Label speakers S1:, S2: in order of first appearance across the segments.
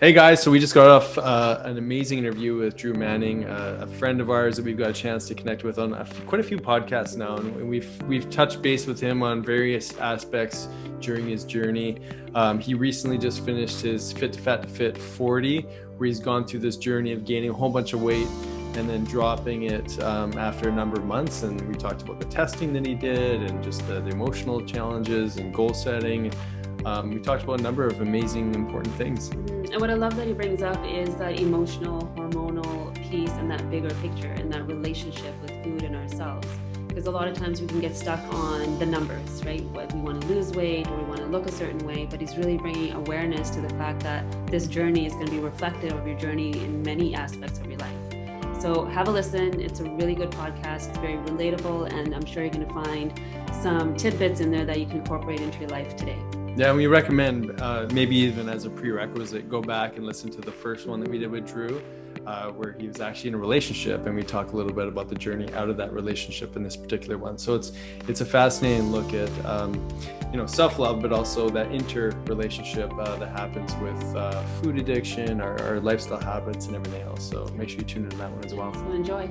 S1: Hey guys, so we just got off uh, an amazing interview with Drew Manning, uh, a friend of ours that we've got a chance to connect with on quite a few podcasts now, and we've we've touched base with him on various aspects during his journey. Um, he recently just finished his Fit to Fat to Fit 40, where he's gone through this journey of gaining a whole bunch of weight and then dropping it um, after a number of months. And we talked about the testing that he did and just the, the emotional challenges and goal setting. Um, we talked about a number of amazing, important things.
S2: Mm-hmm. And what I love that he brings up is that emotional, hormonal piece and that bigger picture and that relationship with food and ourselves. Because a lot of times we can get stuck on the numbers, right? What we want to lose weight or we want to look a certain way, but he's really bringing awareness to the fact that this journey is going to be reflective of your journey in many aspects of your life. So have a listen. It's a really good podcast. It's very relatable, and I'm sure you're going to find some tidbits in there that you can incorporate into your life today.
S1: Yeah, we recommend uh, maybe even as a prerequisite, go back and listen to the first one that we did with Drew, uh, where he was actually in a relationship, and we talk a little bit about the journey out of that relationship in this particular one. So it's it's a fascinating look at um, you know self love, but also that interrelationship uh, that happens with uh, food addiction, our, our, lifestyle habits, and everything else. So make sure you tune in to that one as well.
S2: So enjoy.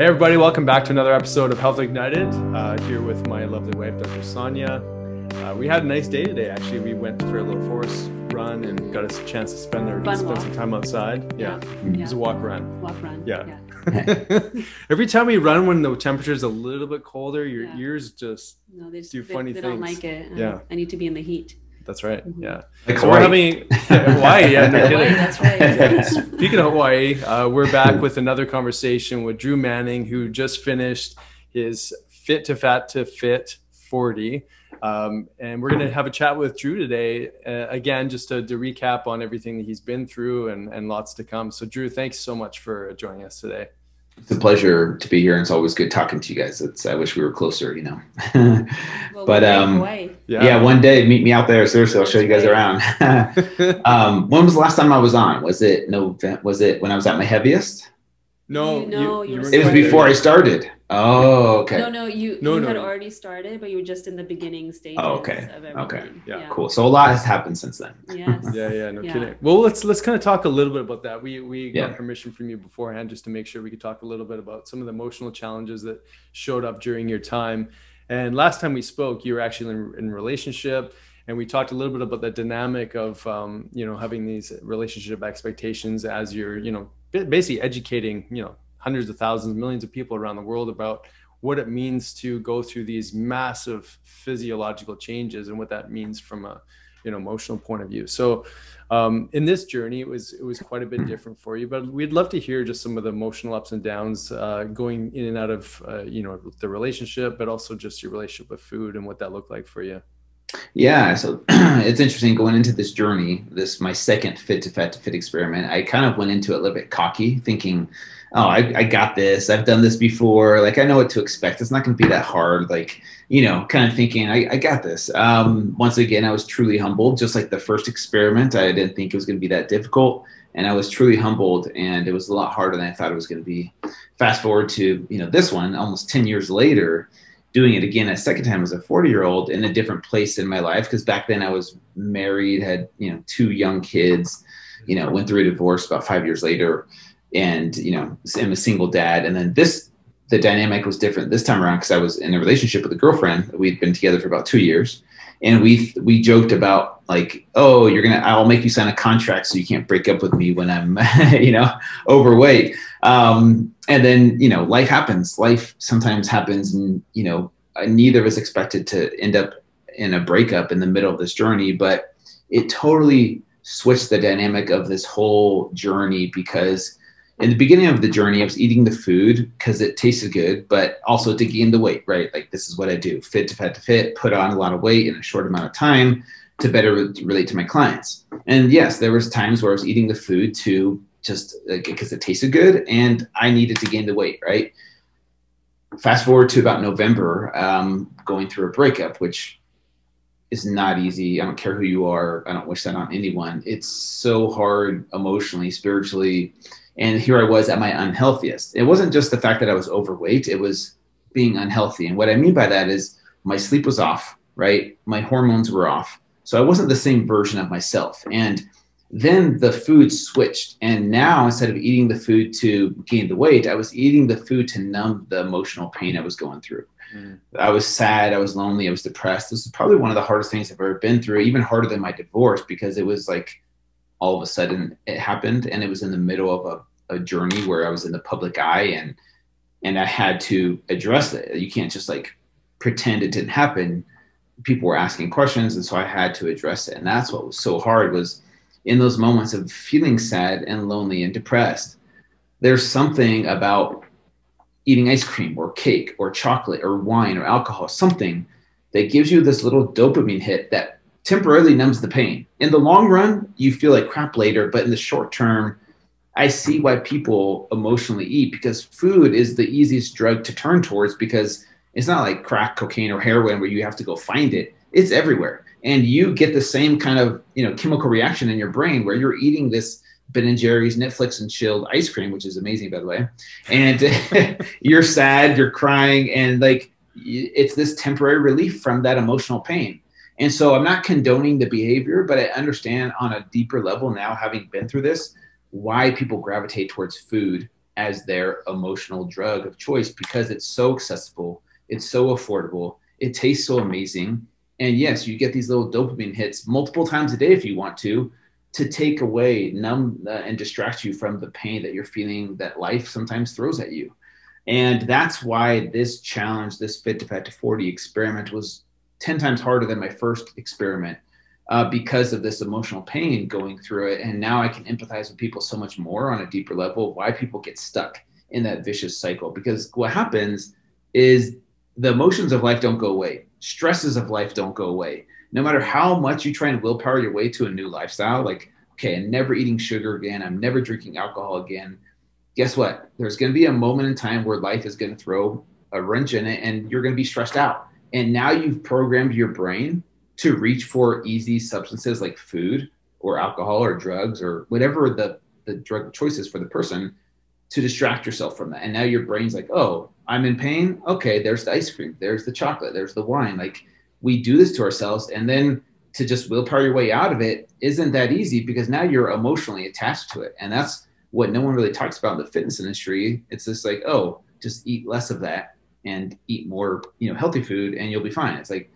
S1: Hey, everybody, welcome back to another episode of Health Ignited. Uh, here with my lovely wife, Dr. Sonia. Uh, we had a nice day today, actually. We went for a little forest run and got a chance to spend, spend walk. some time outside. Yeah. yeah. It was a walk run.
S2: Walk run.
S1: Yeah. yeah. Every time we run when the temperature is a little bit colder, your yeah. ears just, no, they just do funny
S2: they,
S1: they
S2: things. They don't like it. Yeah. I need to be in the heat.
S1: That's right. Mm-hmm. Yeah. Like so we're having Hawaii. Yeah, no Hawaii, that's right. yeah. Speaking of Hawaii, uh, we're back with another conversation with Drew Manning, who just finished his Fit to Fat to Fit 40. Um, and we're going to have a chat with Drew today, uh, again, just to, to, recap on everything that he's been through and, and lots to come. So, Drew, thanks so much for joining us today.
S3: It's a pleasure to be here, and it's always good talking to you guys. It's I wish we were closer, you know. well, but um, yeah. yeah, one day meet me out there. Seriously, I'll show you guys around. um, when was the last time I was on? Was it no? Was it when I was at my heaviest?
S1: No,
S2: no, you,
S3: you it was before I started. Oh, okay.
S2: No, no, you no, you no. had already started, but you were just in the beginning stages.
S3: Oh, okay. okay. Yeah. yeah. Cool. So a lot has happened since then.
S2: Yes.
S1: yeah, yeah, no yeah. kidding. Well, let's let's kind of talk a little bit about that. We we got yeah. permission from you beforehand just to make sure we could talk a little bit about some of the emotional challenges that showed up during your time. And last time we spoke, you were actually in, in relationship and we talked a little bit about the dynamic of um, you know having these relationship expectations as you're you know basically educating you know hundreds of thousands millions of people around the world about what it means to go through these massive physiological changes and what that means from a you know emotional point of view. So um, in this journey it was it was quite a bit different for you but we'd love to hear just some of the emotional ups and downs uh, going in and out of uh, you know the relationship but also just your relationship with food and what that looked like for you
S3: yeah, so it's interesting going into this journey, this my second fit to fat to fit experiment. I kind of went into it a little bit cocky, thinking, "Oh, I, I got this. I've done this before. Like I know what to expect. It's not going to be that hard." Like you know, kind of thinking, "I, I got this." Um, once again, I was truly humbled. Just like the first experiment, I didn't think it was going to be that difficult, and I was truly humbled. And it was a lot harder than I thought it was going to be. Fast forward to you know this one, almost ten years later doing it again a second time as a 40 year old in a different place in my life because back then i was married had you know two young kids you know went through a divorce about five years later and you know i'm a single dad. And then this the dynamic was different this time around because i was in a relationship with a girlfriend. We'd been together for about two years and we we joked about like oh you're gonna i'll make you sign a contract so you can't break up with me when i'm you know overweight. Um, and then you know life happens. Life sometimes happens and you know neither of us expected to end up in a breakup in the middle of this journey but it totally switched the dynamic of this whole journey because in the beginning of the journey, I was eating the food because it tasted good, but also to gain the weight, right? Like this is what I do: fit to fat to fit, put on a lot of weight in a short amount of time to better re- relate to my clients. And yes, there was times where I was eating the food to just because it tasted good, and I needed to gain the weight, right? Fast forward to about November, um, going through a breakup, which is not easy. I don't care who you are. I don't wish that on anyone. It's so hard emotionally, spiritually and here I was at my unhealthiest. It wasn't just the fact that I was overweight, it was being unhealthy. And what I mean by that is my sleep was off, right? My hormones were off. So I wasn't the same version of myself. And then the food switched. And now instead of eating the food to gain the weight, I was eating the food to numb the emotional pain I was going through. Mm. I was sad, I was lonely, I was depressed. This is probably one of the hardest things I've ever been through, even harder than my divorce because it was like all of a sudden it happened and it was in the middle of a, a journey where I was in the public eye and and I had to address it. You can't just like pretend it didn't happen. People were asking questions and so I had to address it. And that's what was so hard was in those moments of feeling sad and lonely and depressed. There's something about eating ice cream or cake or chocolate or wine or alcohol, something that gives you this little dopamine hit that temporarily numbs the pain. In the long run, you feel like crap later, but in the short term, I see why people emotionally eat because food is the easiest drug to turn towards because it's not like crack cocaine or heroin where you have to go find it. It's everywhere. And you get the same kind of, you know, chemical reaction in your brain where you're eating this Ben and Jerry's Netflix and chilled ice cream, which is amazing by the way. And you're sad, you're crying and like it's this temporary relief from that emotional pain. And so I'm not condoning the behavior, but I understand on a deeper level now, having been through this, why people gravitate towards food as their emotional drug of choice because it's so accessible, it's so affordable, it tastes so amazing. And yes, you get these little dopamine hits multiple times a day if you want to, to take away, numb, uh, and distract you from the pain that you're feeling that life sometimes throws at you. And that's why this challenge, this Fit to Fat to 40 experiment was 10 times harder than my first experiment uh, because of this emotional pain going through it. And now I can empathize with people so much more on a deeper level why people get stuck in that vicious cycle. Because what happens is the emotions of life don't go away, stresses of life don't go away. No matter how much you try and willpower your way to a new lifestyle, like, okay, I'm never eating sugar again, I'm never drinking alcohol again. Guess what? There's going to be a moment in time where life is going to throw a wrench in it and you're going to be stressed out and now you've programmed your brain to reach for easy substances like food or alcohol or drugs or whatever the, the drug choice is for the person to distract yourself from that. And now your brain's like, oh, I'm in pain. Okay, there's the ice cream, there's the chocolate, there's the wine. Like we do this to ourselves. And then to just willpower your way out of it isn't that easy because now you're emotionally attached to it. And that's what no one really talks about in the fitness industry. It's just like, oh, just eat less of that and eat more, you know, healthy food and you'll be fine. It's like,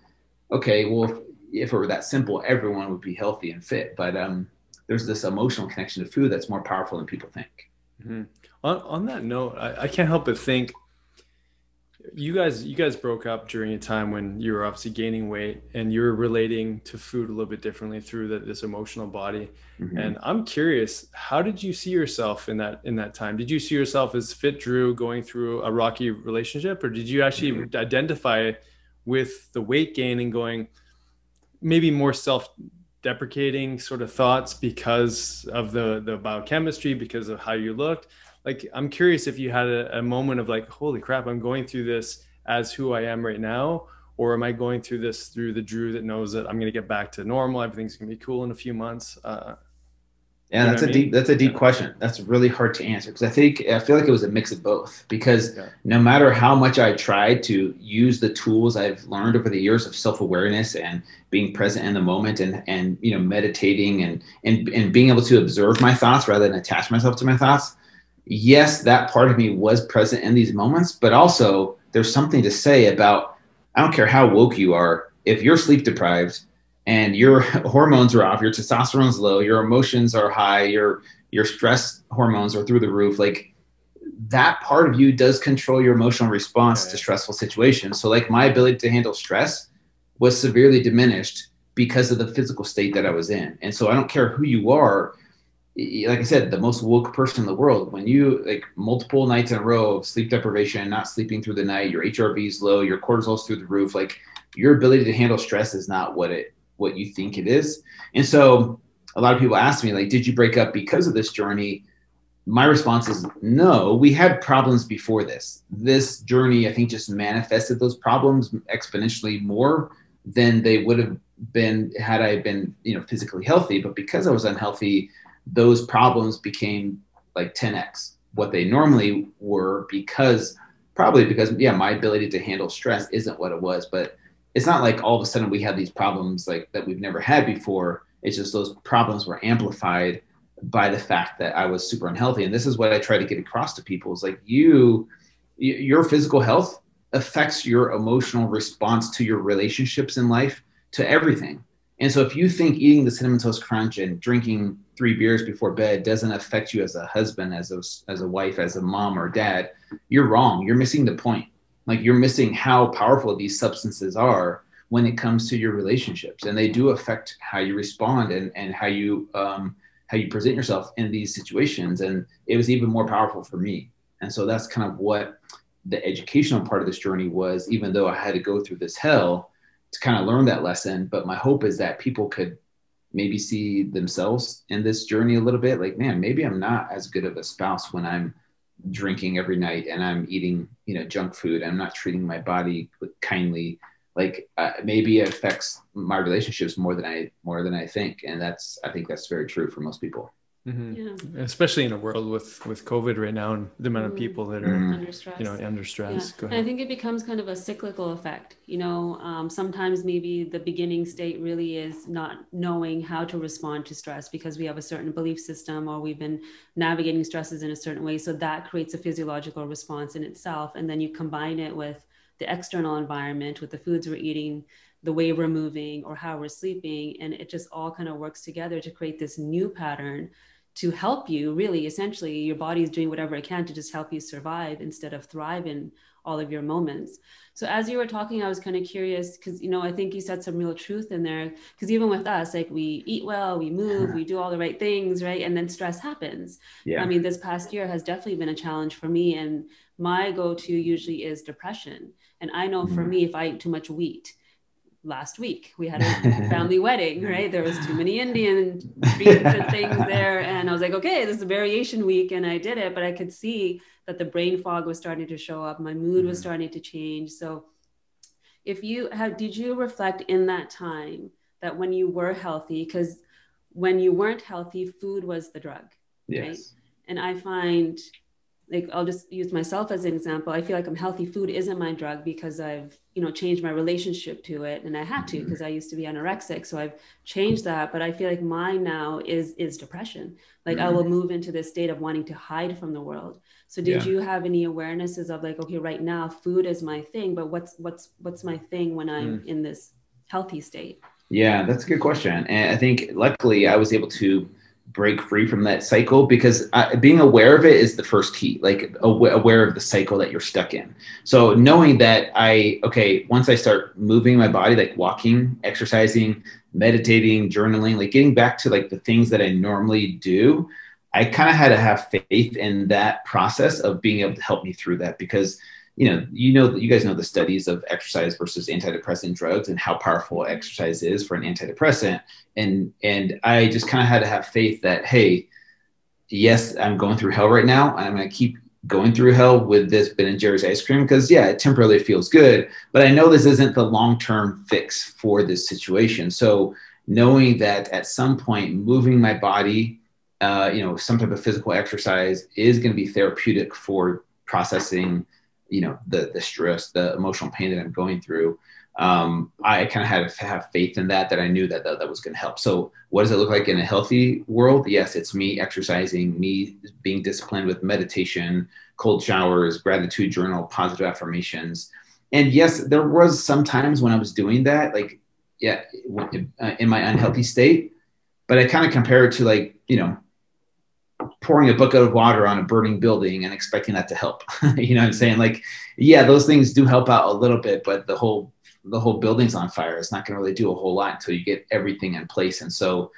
S3: okay, well, if, if it were that simple, everyone would be healthy and fit. But um, there's this emotional connection to food that's more powerful than people think.
S1: Mm-hmm. On, on that note, I, I can't help but think you guys you guys broke up during a time when you were obviously gaining weight and you were relating to food a little bit differently through the, this emotional body mm-hmm. and i'm curious how did you see yourself in that in that time did you see yourself as fit drew going through a rocky relationship or did you actually mm-hmm. identify with the weight gain and going maybe more self deprecating sort of thoughts because of the the biochemistry because of how you looked like i'm curious if you had a, a, moment of like holy crap i'm going through this as who i am right now or am i going through this through the drew that knows that i'm going to get back to normal everything's going to be cool in a few months uh,
S3: yeah that's a mean? deep that's a deep yeah. question that's really hard to answer because i think i feel like it was a mix of both because yeah. no matter how much i tried to use the tools i've learned over the years of self-awareness and being present in the moment and and you know meditating and and, and being able to observe my thoughts rather than attach myself to my thoughts yes, that part of me was present in these moments, but also there's something to say about I don't care how woke you are, if you're sleep deprived and your hormones are off, your testosterone's low, your emotions are high, your your stress hormones are through the roof, like that part of you does control your emotional response to stressful situations. So like my ability to handle stress was severely diminished because of the physical state that I was in. And so I don't care who you are, like I said, the most woke person in the world. When you like multiple nights in a row of sleep deprivation, not sleeping through the night, your HRV is low, your cortisol's through the roof, like your ability to handle stress is not what it what you think it is. And so a lot of people ask me, like, did you break up because of this journey? My response is no, we had problems before this. This journey, I think, just manifested those problems exponentially more than they would have been had I been, you know, physically healthy. But because I was unhealthy, those problems became like 10x what they normally were because probably because yeah my ability to handle stress isn't what it was. But it's not like all of a sudden we have these problems like that we've never had before. It's just those problems were amplified by the fact that i was super unhealthy. And this is what i try to get across to people. Is like you your physical health affects your emotional response to your relationships in life to everything and so if you think eating the cinnamon toast crunch and drinking three beers before bed doesn't affect you as a husband, as a, as a wife, as a mom or dad, you're wrong. You're missing the point. Like you're missing how powerful these substances are when it comes to your relationships, and they do affect how you respond and and how you um, how you present yourself in these situations. And it was even more powerful for me. And so that's kind of what the educational part of this journey was. Even though I had to go through this hell to kind of learn that lesson, but my hope is that people could maybe see themselves in this journey a little bit like man maybe i'm not as good of a spouse when i'm drinking every night and i'm eating you know junk food i'm not treating my body kindly. Like uh, maybe it affects my relationships more than i more than i think and that's i think that's very true for most people
S1: Mm-hmm. Yeah. Especially in a world with with COVID right now and the amount of mm-hmm. people that are mm-hmm. under stress. You know, under stress.
S2: Yeah. And I think it becomes kind of a cyclical effect. You know, um, sometimes maybe the beginning state really is not knowing how to respond to stress because we have a certain belief system or we've been navigating stresses in a certain way. So that creates a physiological response in itself, and then you combine it with the external environment, with the foods we're eating, the way we're moving, or how we're sleeping, and it just all kind of works together to create this new pattern to help you really essentially your body is doing whatever it can to just help you survive instead of thrive in all of your moments so as you were talking i was kind of curious because you know i think you said some real truth in there because even with us like we eat well we move we do all the right things right and then stress happens yeah. i mean this past year has definitely been a challenge for me and my go-to usually is depression and i know for mm-hmm. me if i eat too much wheat last week we had a family wedding right there was too many indian things there and i was like okay this is a variation week and i did it but i could see that the brain fog was starting to show up my mood was mm-hmm. starting to change so if you have did you reflect in that time that when you were healthy because when you weren't healthy food was the drug yes. right and i find like I'll just use myself as an example. I feel like I'm healthy. Food isn't my drug because I've, you know, changed my relationship to it. And I had to because mm-hmm. I used to be anorexic. So I've changed that. But I feel like mine now is is depression. Like mm-hmm. I will move into this state of wanting to hide from the world. So did yeah. you have any awarenesses of like, okay, right now food is my thing, but what's what's what's my thing when I'm mm. in this healthy state?
S3: Yeah, that's a good question. And I think luckily I was able to break free from that cycle because uh, being aware of it is the first key like aw- aware of the cycle that you're stuck in. So knowing that i okay once i start moving my body like walking exercising meditating journaling like getting back to like the things that i normally do i kind of had to have faith in that process of being able to help me through that because you know, you know, you guys know the studies of exercise versus antidepressant drugs and how powerful exercise is for an antidepressant. And and I just kind of had to have faith that hey, yes, I'm going through hell right now. I'm gonna keep going through hell with this Ben and Jerry's ice cream because yeah, it temporarily feels good, but I know this isn't the long term fix for this situation. So knowing that at some point, moving my body, uh, you know, some type of physical exercise is going to be therapeutic for processing you know the the stress the emotional pain that i'm going through um, i kind of had to have faith in that that i knew that that, that was going to help. So what does it look like in a healthy world? Yes it's me exercising me being disciplined with meditation cold showers gratitude journal positive affirmations. And yes there was some times when i was doing that like yeah in my unhealthy state but i kind of compare it to like you know pouring a bucket of water on a burning building and expecting that to help. you know what I'm saying? Like, yeah, those things do help out a little bit, but the whole the whole building's on fire. It's not going to really do a whole lot until you get everything in place. And so,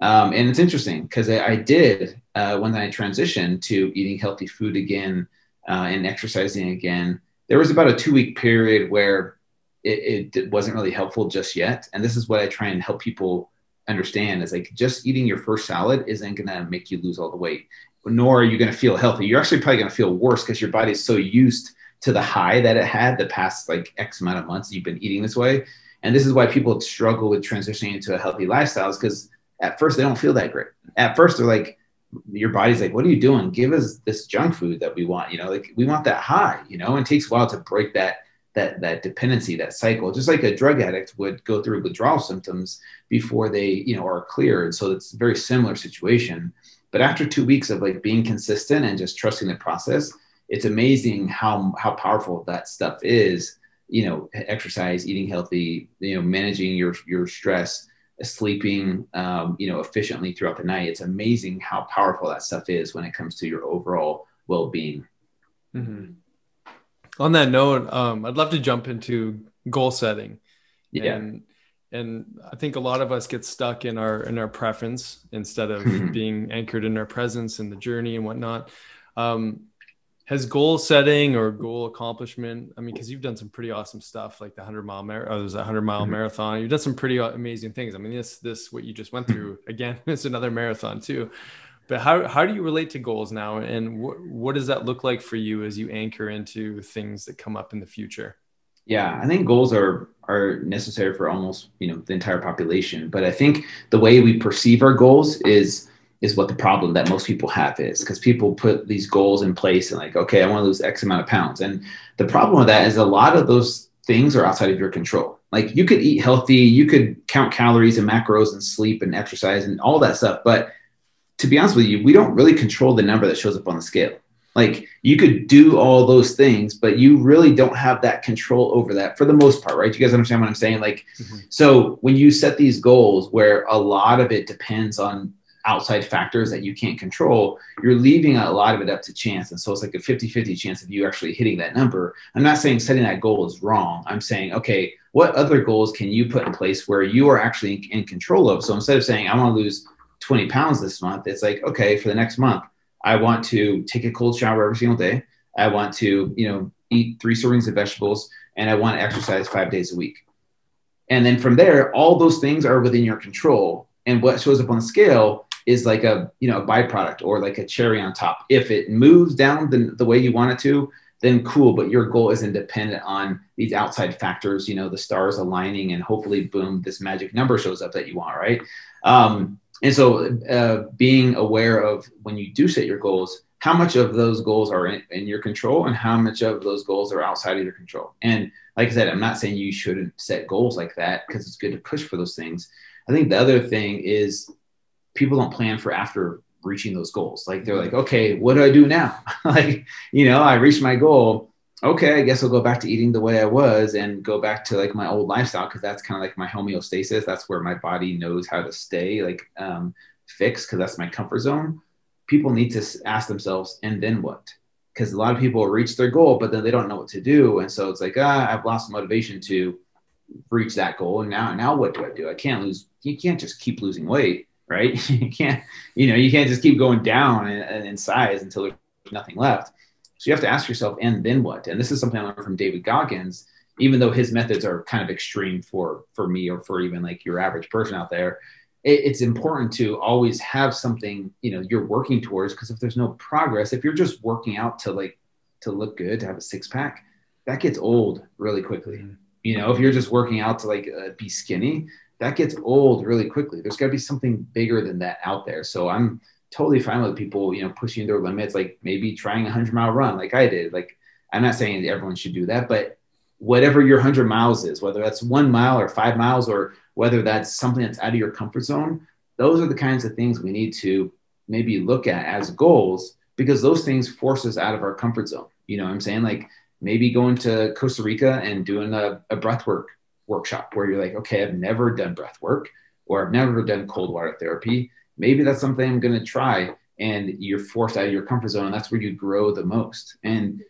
S3: Um, and it's interesting because I, I, did uh, when I transitioned to eating healthy food again uh, and exercising again. There was about a two week period where it, it wasn't really helpful just yet. And this is what I try and help people understand is like just eating your first salad isn't going to make you lose all the weight, nor are you going to feel healthy. You're actually probably going to feel worse because your body is so used to the high that it had the past like X amount of months you've been eating this way. And this is why people struggle with transitioning into a healthy lifestyle is because at first they don't feel that great. At first they're like, your body's like, what are you doing? Give us this junk food that we want. You know, like we want that high, you know, and it takes a while to break that that that dependency that cycle just like a drug addict would go through withdrawal symptoms before they you know are cleared so it's a very similar situation. But after two weeks of like being consistent and just trusting the process it's amazing how how powerful that stuff is you know exercise eating healthy you know managing your your stress sleeping um, you know efficiently throughout the night. It's amazing how powerful that stuff is when it comes to your overall well-being. Mm-hmm
S1: on that note, um, I'd love to jump into goal setting.
S3: Yeah.
S1: And, and I think a lot of us get stuck in our in our preference instead of being anchored in our presence and the journey and whatnot. Um, has goal setting or goal accomplishment? I mean, because you've done some pretty awesome stuff, like the hundred mile marathon. Oh, there's a hundred mile mm-hmm. marathon. You've done some pretty amazing things. I mean, this this what you just went through again. It's another marathon too. But how, how do you relate to goals now? And wh- what does that look like for you as you anchor into things that come up in the future?
S3: Yeah, I think goals are are necessary for almost you know the entire population. But I think the way we perceive our goals is is what the problem that most people have is because people put these goals in place and like, okay, I want to lose X amount of pounds. And the problem with that is a lot of those things are outside of your control. Like you could eat healthy, you could count calories and macros and sleep and exercise and all that stuff, but to be honest with you, we don't really control the number that shows up on the scale. Like you could do all those things, but you really don't have that control over that for the most part, right? You guys understand what I'm saying? Like, mm-hmm. so when you set these goals where a lot of it depends on outside factors that you can't control, you're leaving a lot of it up to chance. And so it's like a 50 50 chance of you actually hitting that number. I'm not saying setting that goal is wrong. I'm saying, okay, what other goals can you put in place where you are actually in control of? So instead of saying, I want to lose 20 pounds this month, it's like, okay, for the next month, I want to take a cold shower every single day. I want to, you know, eat three servings of vegetables and I want to exercise five days a week. And then from there, all those things are within your control. And what shows up on the scale is like a, you know, a byproduct or like a cherry on top. If it moves down the, the way you want it to, then cool. But your goal isn't dependent on these outside factors, you know, the stars aligning and hopefully, boom, this magic number shows up that you want, right? Um, and so, uh, being aware of when you do set your goals, how much of those goals are in, in, your control and how much of those goals are outside of your control. And like I said, I'm not saying you shouldn't set goals like that because it's good to push for those things. I think the other thing is people don't plan for after reaching those goals. Like they're like, okay, what do I do now? like, you know, I reached my goal okay, I guess I'll go back to eating the way I was and go back to like my old lifestyle because that's kind of like my homeostasis. That's where my body knows how to stay like um, fixed because that's my comfort zone. People need to ask themselves, and then what? Because a lot of people reach their goal, but then they don't know what to do, and so it's like, ah, I've lost motivation to reach that goal, and now, now what do I do? I can't lose. You can't just keep losing weight, right? you can't, you know, you can't just keep going down in, in size until there's nothing left so you have to ask yourself, and then what? And this is something I learned from David Goggins. Even though his methods are kind of extreme for for me or for even like your average person out there, it, it's important to always have something you know you're working towards. Because if there's no progress, if you're just working out to like to look good, to have a six pack, that gets old really quickly. Mm-hmm. You know, if you're just working out to like uh, be skinny, that gets old really quickly. There's got to be something bigger than that out there. So I'm totally fine with people, you know, pushing their limits, like maybe trying a hundred mile run, like I did. Like I'm not saying everyone should do that, but whatever your hundred miles is, whether that's one mile or five miles, or whether that's something that's out of your comfort zone, those are the kinds of things we need to maybe look at as goals because those things force us out of our comfort zone. You know what I'm saying? Like maybe going to Costa Rica and doing a, a breath work workshop where you're like, okay, I've never done breath work or I've never done cold water therapy maybe that's something I'm going to try. And you're forced out of your comfort zone. And that's where you grow the most. And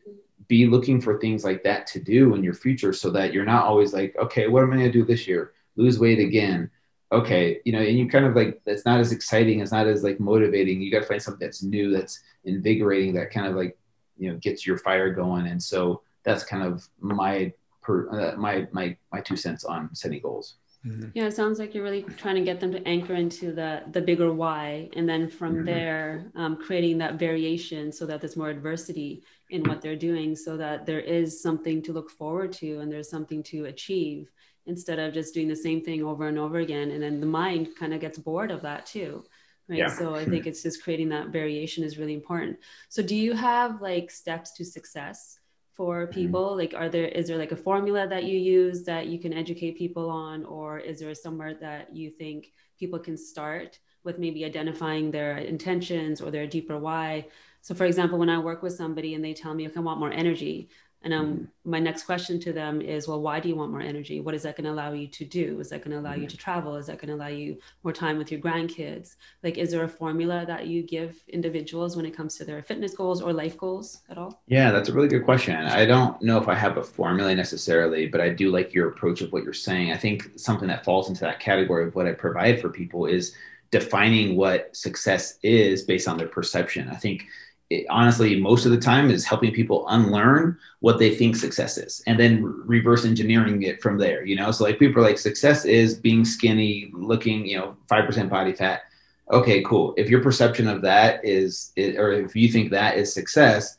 S3: be looking for things like that to do in your future so that you're not always like, okay, what am I going to do this year? Lose weight again. okay, you know, and you kind of like that's not as exciting, it's not as like motivating. You got to find something that's new, that's invigorating, that kind of like you know gets your fire going. And so that's kind of my per uh, my my my two cents on setting goals.
S2: Mm-hmm. Yeah, it sounds like you're really trying to get them to anchor into the the bigger why, and then from mm-hmm. there, um, creating that variation so that there's more adversity in what they're doing, so that there is something to look forward to and there's something to achieve instead of just doing the same thing over and over again. And then the mind kind of gets bored of that too. Right. Yeah. So I think it's just creating that variation is really important. So do you have like steps to success? For mm-hmm. people mm-hmm. like are there is there like a formula that you use that you can educate people on or is there somewhere that you think people can start with maybe identifying their intentions or their deeper why so for example when i work with somebody and they tell me okay, i want more energy and um, mm-hmm. my next question to them is, well, why do you want more energy? What is that going to allow you to do? Is that going to allow mm-hmm. you to travel? Is that going to allow you more time with your grandkids? Like, is there a formula that you give individuals when it comes to their fitness goals or life goals at all?
S3: Yeah, that's a really good question. I don't know if I have a formula necessarily, but I do like your approach of what you're saying. I think something that falls into that category of what I provide for people is defining what success is based on their perception. I think it, honestly, most of the time is helping people unlearn what they think success is and then reverse engineering it from there. You know, so like people are like, success is being skinny, looking, you know, 5% body fat. Okay, cool. If your perception of that is, or if you think that is success,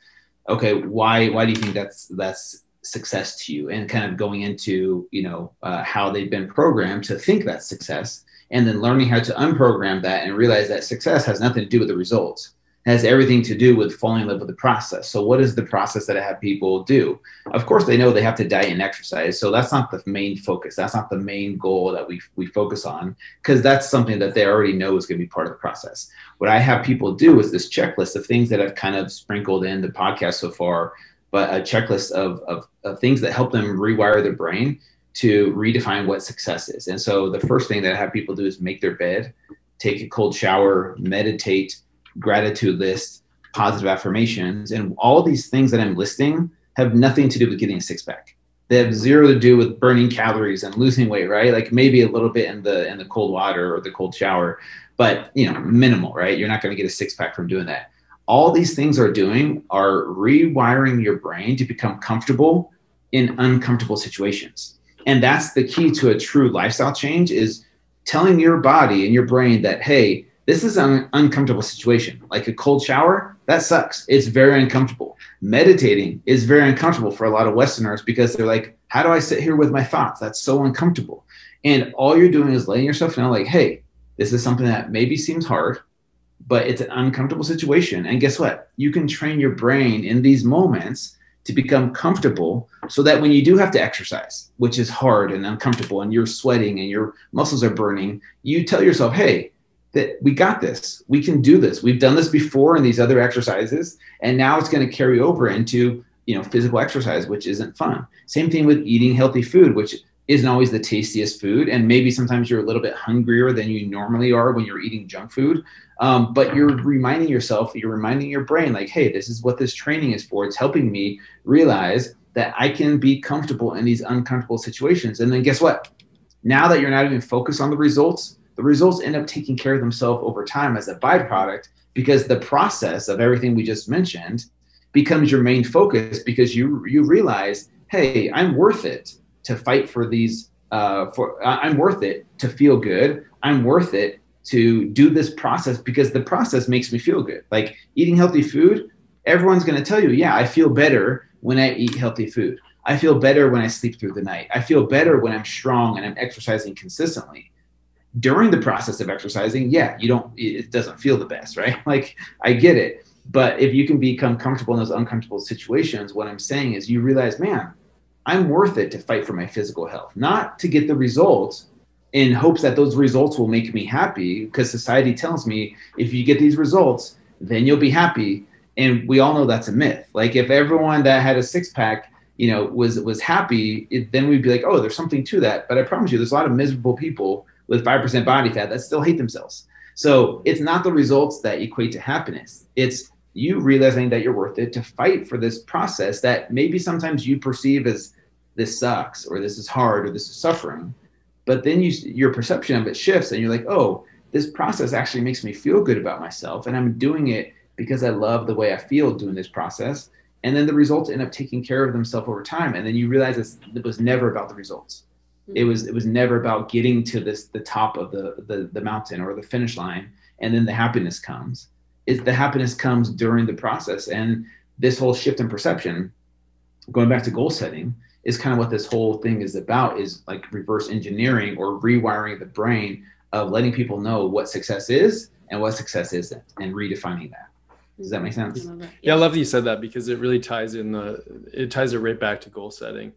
S3: okay, why, why do you think that's, that's success to you? And kind of going into, you know, uh, how they've been programmed to think that's success and then learning how to unprogram that and realize that success has nothing to do with the results has everything to do with falling in love with the process. So, what is the process that I have people do? Of course, they know they have to diet and exercise. So, that's not the main focus. That's not the main goal that we, we focus on because that's something that they already know is going to be part of the process. What I have people do is this checklist of things that I've kind of sprinkled in the podcast so far, but a checklist of, of, of things that help them rewire their brain to redefine what success is. And so, the first thing that I have people do is make their bed, take a cold shower, meditate gratitude list, positive affirmations, and all these things that I'm listing have nothing to do with getting a six pack. They have zero to do with burning calories and losing weight, right? Like maybe a little bit in the in the cold water or the cold shower, but you know, minimal, right? You're not going to get a six pack from doing that. All these things are doing are rewiring your brain to become comfortable in uncomfortable situations. And that's the key to a true lifestyle change is telling your body and your brain that hey, this is an uncomfortable situation. Like a cold shower, that sucks. It's very uncomfortable. Meditating is very uncomfortable for a lot of Westerners because they're like, how do I sit here with my thoughts? That's so uncomfortable. And all you're doing is letting yourself know, like, hey, this is something that maybe seems hard, but it's an uncomfortable situation. And guess what? You can train your brain in these moments to become comfortable so that when you do have to exercise, which is hard and uncomfortable, and you're sweating and your muscles are burning, you tell yourself, hey, that we got this. We can do this. We've done this before in these other exercises, and now it's going to carry over into you know physical exercise, which isn't fun. Same thing with eating healthy food, which isn't always the tastiest food, and maybe sometimes you're a little bit hungrier than you normally are when you're eating junk food. Um, but you're reminding yourself, you're reminding your brain, like, hey, this is what this training is for. It's helping me realize that I can be comfortable in these uncomfortable situations. And then guess what? Now that you're not even focused on the results, the results end up taking care of themselves over time as a byproduct because the process of everything we just mentioned becomes your main focus because you you realize hey i'm worth it to fight for these uh, for i'm worth it to feel good. I'm worth it to do this process because the process makes me feel good. Like eating healthy food everyone's going to tell you yeah i feel better when i eat healthy food. I feel better when i sleep through the night. I feel better when i'm strong and i'm exercising consistently during the process of exercising, yeah, you don't, it doesn't feel the best, right? Like, I get it. But if you can become comfortable in those uncomfortable situations, what I'm saying is you realize, man, I'm worth it to fight for my physical health, not to get the results in hopes that those results will make me happy because society tells me if you get these results, then you'll be happy. And we all know that's a myth. Like if everyone that had a six pack, you know, was was happy, it, then we'd be like, oh, there's something to that. But I promise you, there's a lot of miserable people with 5% body fat that still hate themselves. So it's not the results that equate to happiness. It's you realizing that you're worth it to fight for this process that maybe sometimes you perceive as this sucks or this is hard or this is suffering. but then you your perception of it shifts and you're like oh this process actually makes me feel good about myself and i'm doing it because i love the way i feel doing this process and then the results end up taking care of themselves over time and then you realize it was never about the results it mm-hmm. was it was never about getting to this the top of the, the the mountain or the finish line and then the happiness comes. Is the happiness comes during the process and this whole shift in perception going back to goal setting is kind of what this whole thing is about is like reverse engineering or rewiring the brain of letting people know what success is and what success isn't and redefining that. Does that make sense?
S1: Yeah i love that you said that because it really ties in the it ties it right back to goal setting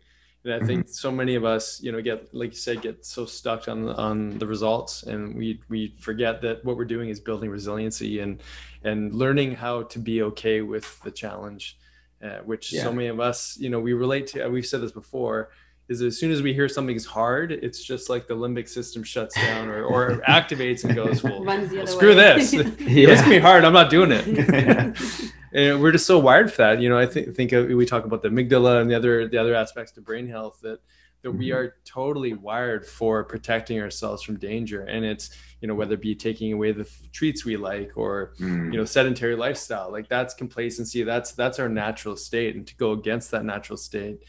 S1: and i think mm-hmm. so many of us you know get like you said get so stuck on on the results and we we forget that what we're doing is building resiliency and and learning how to be okay with the challenge uh, which yeah. so many of us, you know, we relate to. We've said this before. Is as soon as we hear something's hard, it's just like the limbic system shuts down or, or activates and goes, "Well, well screw way. this. yeah. It's gonna be hard. I'm not doing it." and we're just so wired for that. You know, I think think of, we talk about the amygdala and the other the other aspects to brain health that that we mm-hmm. are totally wired for protecting ourselves from danger and it's you know whether it be taking away the f- treats we like or mm. you know sedentary lifestyle like that's complacency that's that's our natural state and to go against that natural state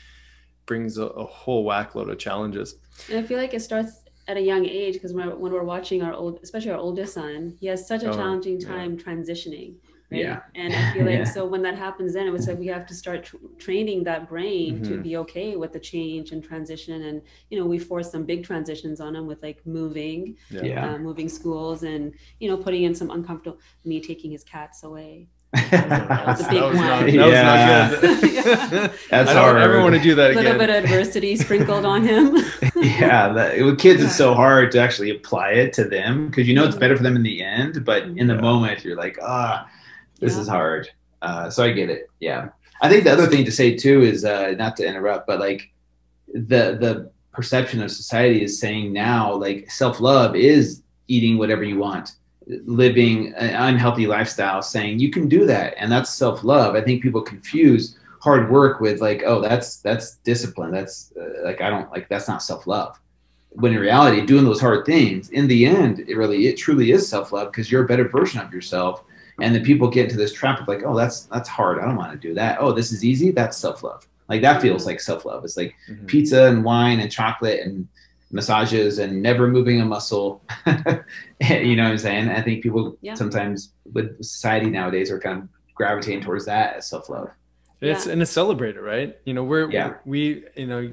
S1: brings a, a whole whack load of challenges
S2: and i feel like it starts at a young age because when, when we're watching our old especially our oldest son he has such a oh, challenging time yeah. transitioning Right?
S3: Yeah.
S2: And I feel like yeah. so when that happens, then it was like we have to start tr- training that brain mm-hmm. to be okay with the change and transition. And you know, we force some big transitions on them with like moving, yeah, uh, moving schools, and you know, putting in some uncomfortable. Me taking his cats away. that was a big that was one. Not, that
S3: yeah. was not good. yeah. That's I don't hard.
S1: ever want to do that again.
S2: A little bit of adversity sprinkled on him.
S3: yeah, that, with kids, it's so hard to actually apply it to them because you know it's better for them in the end, but in the moment, you're like, ah this yeah. is hard. Uh, so I get it. Yeah. I think the other thing to say too is uh, not to interrupt, but like the the perception of society is saying now like self love is eating whatever you want, living an unhealthy lifestyle, saying you can do that, and that's self love. I think people confuse hard work with like oh that's that's discipline. That's uh, like I don't like that's not self love. When in reality, doing those hard things, in the end, it really it truly is self love because you're a better version of yourself and then people get into this trap of like oh that's that's hard. I don't want to do that. Oh this is easy? That's self-love. Like that feels like self-love. It's like mm-hmm. pizza and wine and chocolate and massages and never moving a muscle. You know what i'm saying? I think people yeah. sometimes with society nowadays are kind of gravitating towards that as self-love.
S1: It's yeah. and it's celebrated right? You know we're, yeah. we're we you know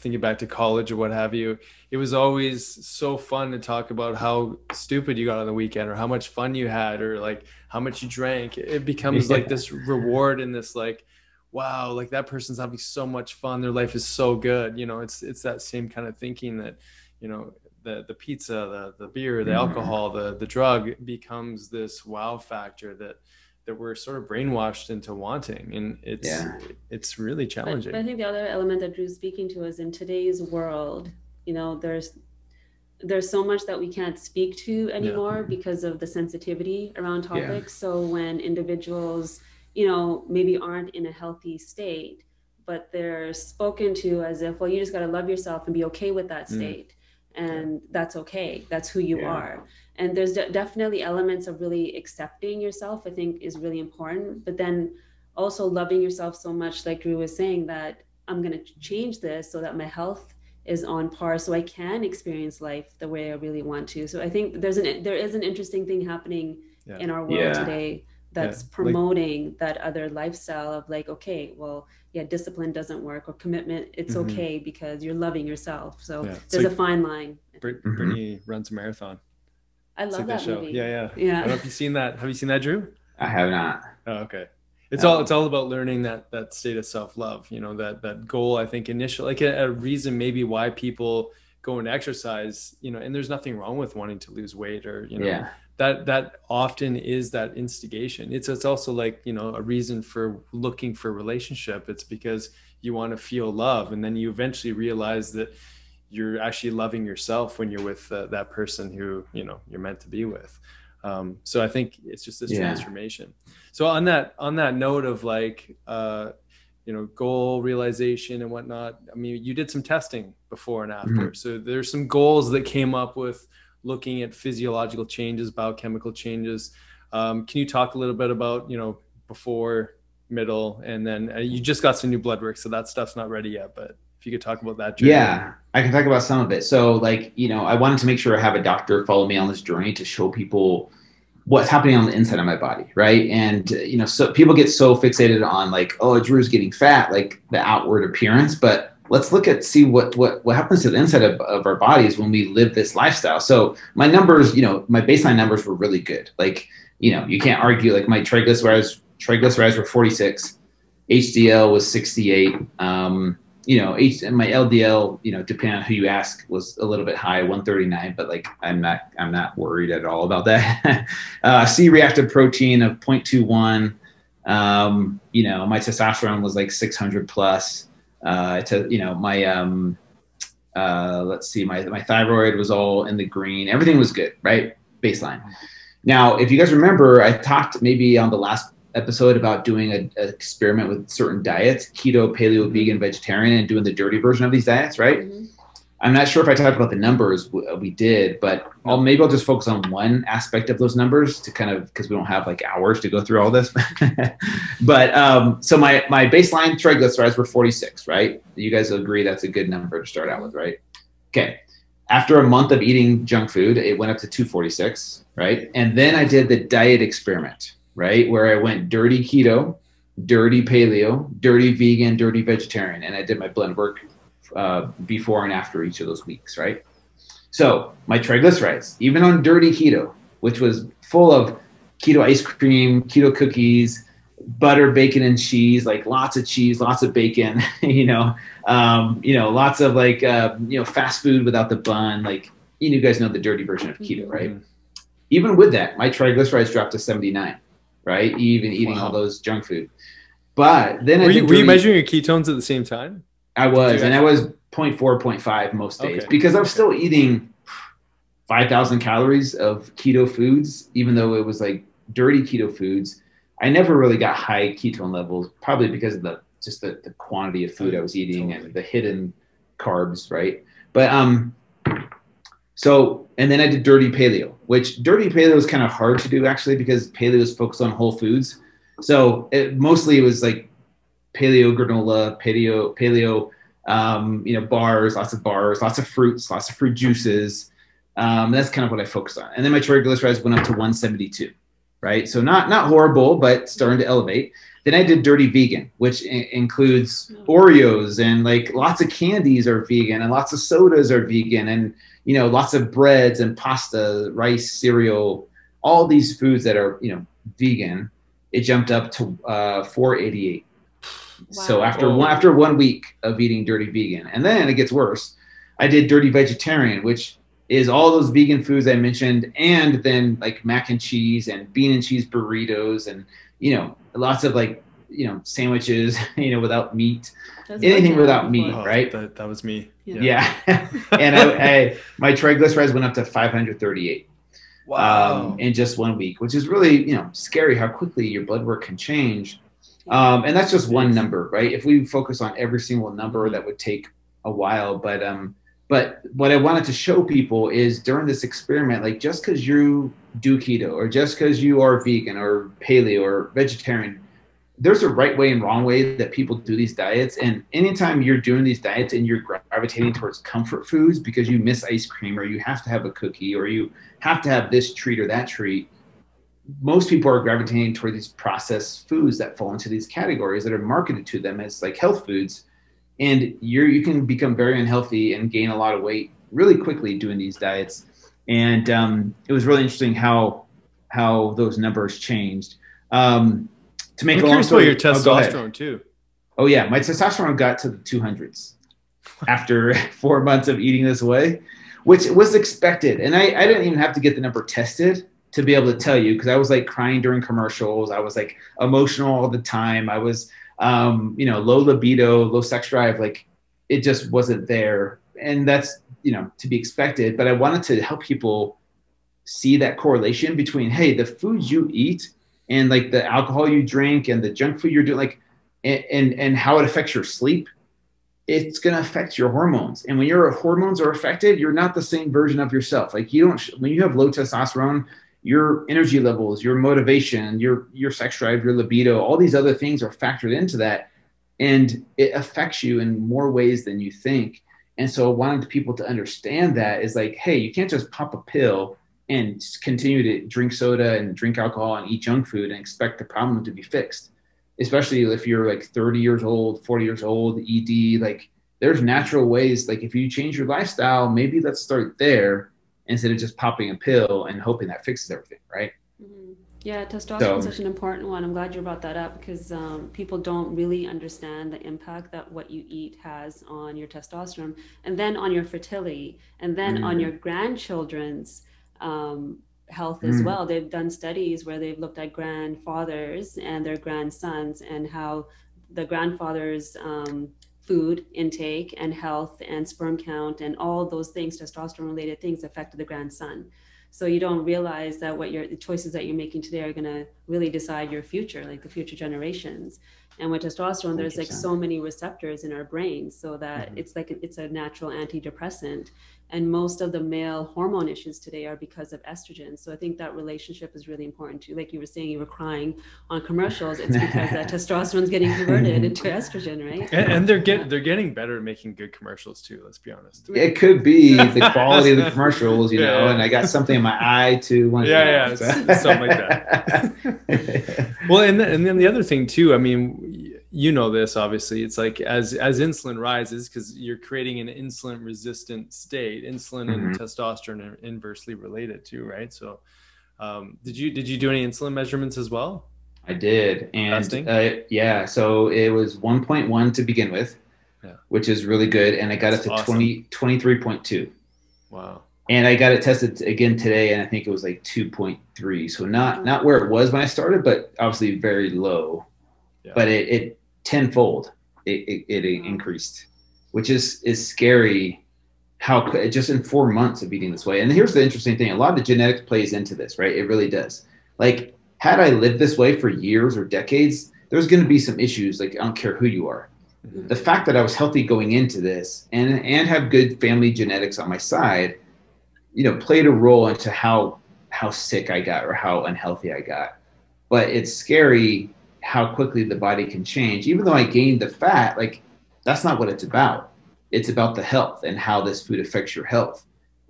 S1: thinking back to college or what have you, it was always so fun to talk about how stupid you got on the weekend or how much fun you had or like how much you drank. It becomes like this reward and this like, wow, like that person's having so much fun. Their life is so good. You know, it's it's that same kind of thinking that, you know, the the pizza, the the beer, the mm-hmm. alcohol, the the drug becomes this wow factor that that we're sort of brainwashed into wanting and it's yeah. it's really challenging
S2: but, but i think the other element that drew's speaking to is in today's world you know there's there's so much that we can't speak to anymore yeah. because of the sensitivity around topics yeah. so when individuals you know maybe aren't in a healthy state but they're spoken to as if well you just got to love yourself and be okay with that mm. state mm. And that's okay that's who you are and there's de- definitely elements of really accepting yourself i think is really important but then also loving yourself so much like drew was saying that i'm going to change this so that my health is on par so i can experience life the way i really want to so i think there's an there is an interesting thing happening yeah. in our world yeah. today that's yeah. promoting like, that other lifestyle of like okay well yeah discipline doesn't work or commitment it's mm-hmm. okay because you're loving yourself so there's like, a fine line
S1: Brit- brittany mm-hmm. runs a marathon
S2: I love like that, show. movie.
S1: Yeah, yeah. Yeah. I don't know if you've seen that. Have you seen that, Drew?
S3: I have not.
S1: Oh, okay. It's all it's all about learning that that state of self love. You know that that goal. I think initial like a, a, reason maybe why people go and exercise. You know, and there's nothing wrong with wanting to lose weight or you know yeah. That that often is that instigation. It's it's also like you know a reason for looking for relationship. It's because you want to feel love, and then you eventually realize that you're actually loving yourself when you're with uh, that person who you know you're meant to be with um, so i think it's just this yeah. transformation so on that on that note of like uh, you know goal realization and whatnot i mean you did some testing before and after mm-hmm. so there's some goals that came up with looking at physiological changes biochemical changes um, can you talk a little bit about you know before middle and then uh, you just got some new blood work so that stuff's not ready yet but if you could talk about that
S3: journey. yeah i can talk about some of it so like you know i wanted to make sure i have a doctor follow me on this journey to show people what's happening on the inside of my body, right? And you know, so people get so fixated on like, oh, Drew's getting fat, like the outward appearance, but let's look at see what what what happens to the inside of, of our bodies when we live this lifestyle. So my numbers, you know, my baseline numbers were really good. Like, you know, you can't argue. Like my triglycerides triglycerides were 46, HDL was 68. Um, you know, H, my LDL, you know, depending on who you ask, was a little bit high, 139, but like I'm not, I'm not worried at all about that. uh, C-reactive protein of 0.21. Um, you know, my testosterone was like 600 plus. Uh, to, you know, my, um, uh, let's see, my, my thyroid was all in the green. Everything was good, right? Baseline. Now, if you guys remember, I talked maybe on the last episode about doing an experiment with certain diets keto paleo vegan vegetarian and doing the dirty version of these diets right mm-hmm. I'm not sure if i talked about the numbers we did but I'll, maybe i'll just focus on one aspect of those numbers to kind of because we don't have like hours to go through all this. But um, so my my baseline triglycerides were 46 right? You guys agree that's a good number to start out with right? Okay. After a month of eating junk food it went up to 246 right? And then i did the diet experiment right? Where I went dirty keto, dirty paleo, dirty vegan, dirty vegetarian, and I did my blood work uh, before and after each of those weeks, right? So my triglycerides, even on dirty keto, which was full of keto ice cream, keto cookies, butter, bacon, and cheese, like lots of cheese, lots of bacon, you know, um, you know, lots of like uh, you know fast food without the bun, like you guys know the dirty version of keto, right? Mm-hmm. Even with that, my triglycerides dropped to 79 right? Even eating wow. all those junk food. But then
S1: were, you, were you, measuring your ketones at the same time?
S3: I was, and I was 0. 0.4, 0.5 most days okay. because I was still eating 5,000 calories of keto foods, even though it was like dirty keto foods. I never really got high ketone levels, probably because of the just the, the quantity of food I was eating totally. and the hidden carbs, right? But um, so, and then I did dirty paleo, which dirty paleo is kind of hard to do actually because paleo is focused on whole foods. So it, mostly it was like paleo granola, paleo, paleo, um, you know, bars, lots of bars, lots of fruits, lots of fruit juices. Um, that's kind of what I focused on. And then my triglycerides went up to 172, right? So not not horrible, but starting to elevate. Then I did dirty vegan, which I- includes Oreos and like lots of candies are vegan and lots of sodas are vegan and you know, lots of breads and pasta, rice, cereal, all these foods that are, you know, vegan. It jumped up to uh, 488. Wow. So after one after one week of eating dirty vegan, and then it gets worse. I did dirty vegetarian, which is all those vegan foods I mentioned, and then like mac and cheese and bean and cheese burritos, and you know lots of like you know sandwiches, you know without meat, That's anything without meat, oh, right?
S1: That, that was me.
S3: Yeah. yeah. and I, I, my triglycerides went up to 538. Wow. Um, in just one week, which is really, you know, scary how quickly your blood work can change. Um, and that's just one number, right? If we focus on every single number, that would take a while. But um, but what I wanted to show people is during this experiment, like just because you do keto or just because you are vegan or paleo or vegetarian, there's a right way and wrong way that people do these diets. And anytime you're doing these diets and you're gravitating towards comfort foods because you miss ice cream or you have to have a cookie or you have to have this treat or that treat, most people are gravitating toward these processed foods that fall into these categories that are marketed to them as like health foods. And you're you can become very unhealthy and gain a lot of weight really quickly doing these diets. And um, it was really interesting how how those numbers changed. Um,
S1: to make I'm a long story, your oh, testosterone oh, too.
S3: Oh yeah, my testosterone got to the 200s after four months of eating this way, which was expected. And I, I didn't even have to get the number tested to be able to tell you because I was like crying during commercials. I was like emotional all the time. I was, um, you know, low libido, low sex drive. Like it just wasn't there. And that's, you know, to be expected. But I wanted to help people see that correlation between, hey, the food you eat and like the alcohol you drink and the junk food you're doing like and, and, and how it affects your sleep, it's going to affect your hormones. And when your hormones are affected, you're not the same version of yourself. Like you don't, when you have low testosterone, your energy levels, your motivation, your, your sex drive, your libido, all these other things are factored into that. And it affects you in more ways than you think. And so wanting people to understand that is like, hey, you can't just pop a pill and continue to drink soda and drink alcohol and eat junk food and expect the problem to be fixed. Especially if you're like 30 years old, 40 years old, ED, like there's natural ways. Like if you change your lifestyle, maybe let's start there instead of just popping a pill and hoping that fixes everything, right?
S2: Yeah, testosterone so, is such an important one. I'm glad you brought that up because um, people don't really understand the impact that what you eat has on your testosterone and then on your fertility and then mm. on your grandchildren's um, health as mm. well. They've done studies where they've looked at grandfathers and their grandsons and how the grandfather's um, food intake and health and sperm count and all those things, testosterone related things, affected the grandson. So you don't realize that what your the choices that you're making today are going to really decide your future like the future generations. And with testosterone there's like so many receptors in our brains so that mm-hmm. it's like it's a natural antidepressant and most of the male hormone issues today are because of estrogen. So i think that relationship is really important too. Like you were saying you were crying on commercials. It's because that testosterone is getting converted into estrogen right?
S1: And, and, they're get they're getting better at making good commercials too let's be honest.
S3: It could be the quality of the commercials you yeah, know yeah. and i got something in my eye too
S1: want yeah yeah something like that. Well and, and then the other thing too i mean you know this obviously it's like as as insulin rises because you're creating an insulin resistant state insulin mm-hmm. and testosterone are inversely related too right so um, did you did you do any insulin measurements as well
S3: i did and uh, yeah so it was 1.1 to begin with yeah. which is really good and i got That's it to awesome. 20 23.2
S1: wow
S3: and i got it tested again today and i think it was like 2.3 so not not where it was when i started but obviously very low yeah. but it, it tenfold it, it, it increased, which is is scary. How just in four months of eating this way, and here's the interesting thing: a lot of the genetics plays into this, right? It really does. Like, had I lived this way for years or decades, there's going to be some issues. Like, I don't care who you are. Mm-hmm. The fact that I was healthy going into this, and and have good family genetics on my side, you know, played a role into how how sick I got or how unhealthy I got. But it's scary how quickly the body can change. Even though I gained the fat, like that's not what it's about. It's about the health and how this food affects your health.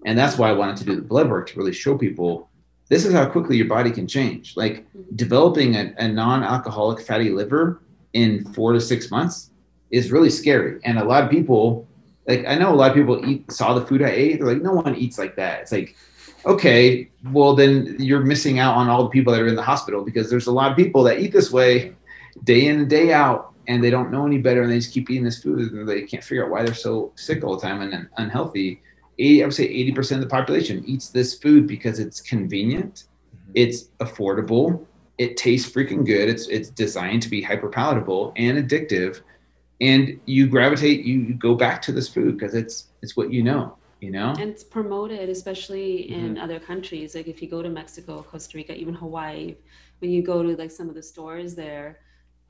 S3: And that's why I wanted to do the blood work to really show people this is how quickly your body can change. Like mm-hmm. developing a, a non alcoholic fatty liver in four to six months is really scary. And a lot of people, like I know a lot of people eat saw the food I ate. They're like, no one eats like that. It's like okay, well then you're missing out on all the people that are in the hospital because there's a lot of people that eat this way day in and day out and they don't know any better and they just keep eating this food and they can't figure out why they're so sick all the time and unhealthy. 80, I would say 80% of the population eats this food because it's convenient, mm-hmm. it's affordable, it tastes freaking good, it's it's designed to be hyper palatable and addictive. And you gravitate, you go back to this food because it's it's what you know you know?
S2: And it's promoted especially in mm-hmm. other countries. Like if you go to mexico costa rica even hawaii when you go to like some of the stores there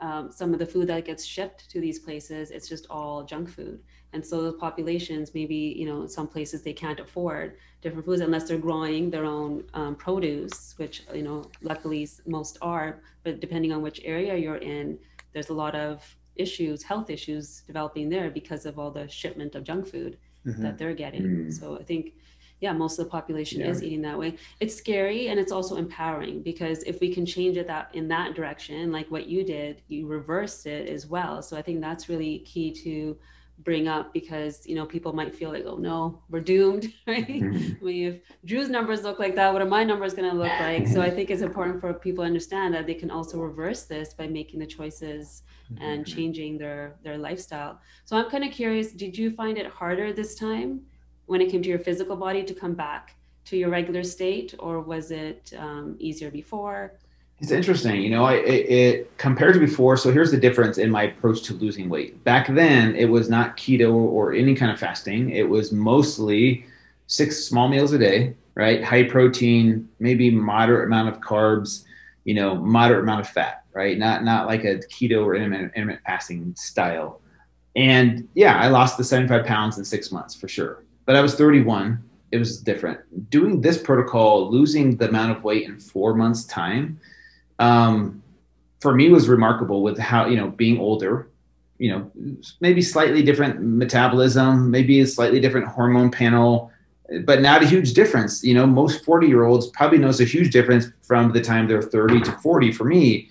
S2: um, some of the food that gets shipped to these places it's just all junk food. And so the populations maybe you know some places they can't afford different foods unless they're growing their own um, produce which you know luckily most are. But depending on which area you're in there's a lot of issues health issues developing there because of all the shipment of junk food mm-hmm. that they're getting. Mm. So I think, yeah, most of the population yeah. is eating that way. It's scary and it's also empowering because if we can change it that in that direction, like what you did, you reversed it as well. So I think that's really key to bring up because you know people might feel like oh no we're doomed right mm-hmm. I mean, if drew's numbers look like that what are my numbers going to look like so i think it's important for people to understand that they can also reverse this by making the choices and mm-hmm. changing their their lifestyle. So I'm kind of curious, did you find it harder this time when it came to your physical body to come back to your regular state, or was it um, easier before?
S3: It's interesting, you know, I, it, it, compared to before. So here's the difference in my approach to losing weight. Back then, it was not keto or any kind of fasting. It was mostly six small meals a day, right? High protein, maybe moderate amount of carbs, you know, moderate amount of fat, right? Not not like a keto or intermittent, intermittent fasting style. And yeah, I lost the 75 pounds in six months for sure. But I was 31. It was different. Doing this protocol, losing the amount of weight in four months' time, um, for me was remarkable with how, you know, being older, you know, maybe slightly different metabolism, maybe a slightly different hormone panel, but not a huge difference. You know, most 40 year olds probably knows a huge difference from the time they're 30 to 40. For me,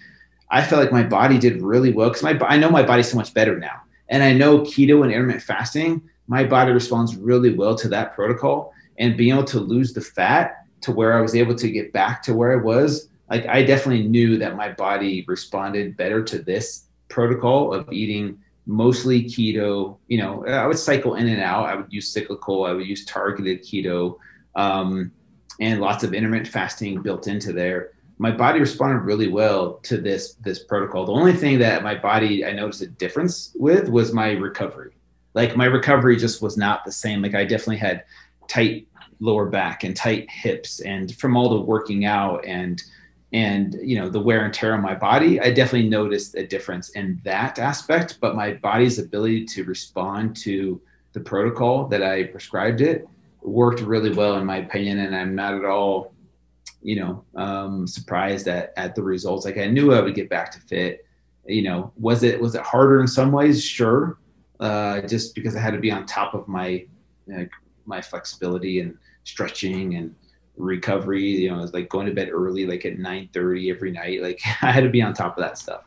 S3: I felt like my body did really well because my I know my body's so much better now, and I know keto and intermittent fasting, my body responds really well to that protocol, and being able to lose the fat to where I was able to get back to where I was, like I definitely knew that my body responded better to this protocol of eating mostly keto. You know, I would cycle in and out. I would use cyclical. I would use targeted keto, um, and lots of intermittent fasting built into there. My body responded really well to this this protocol. The only thing that my body I noticed a difference with was my recovery. Like my recovery just was not the same. Like I definitely had tight lower back and tight hips, and from all the working out and and you know the wear and tear on my body i definitely noticed a difference in that aspect but my body's ability to respond to the protocol that i prescribed it worked really well in my opinion and i'm not at all you know um, surprised at, at the results. Like i knew i would get back to fit. You know was it was it harder in some ways? Sure. Uh, just because i had to be on top of my my flexibility and stretching and recovery. You know, I was like going to bed early, like at 9 30 every night. Like I had to be on top of that stuff.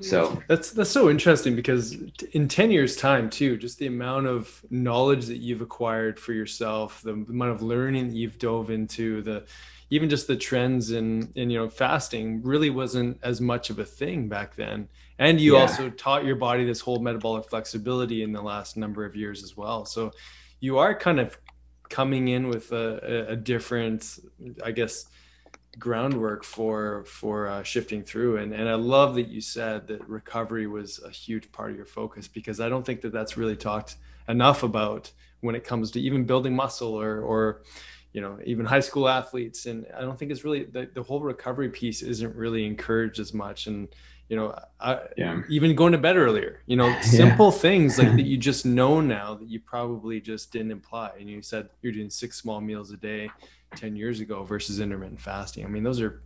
S3: So
S1: that's that's so interesting because in 10 years time too, just the amount of knowledge that you've acquired for yourself, the amount of learning that you've dove into, the even just the trends in in you know fasting really wasn't as much of a thing back then. And you yeah. also taught your body this whole metabolic flexibility in the last number of years as well. So you are kind of coming in with a, a different, I guess, groundwork for for uh, shifting through. And and I love that you said that recovery was a huge part of your focus because I don't think that that's really talked enough about when it comes to even building muscle or or you know even high school athletes and i don't think it's really the, the whole recovery piece isn't really encouraged as much and you know I, yeah. even going to bed earlier you know simple yeah. things like that you just know now that you probably just didn't imply and you said you're doing six small meals a day 10 years ago versus intermittent fasting i mean those are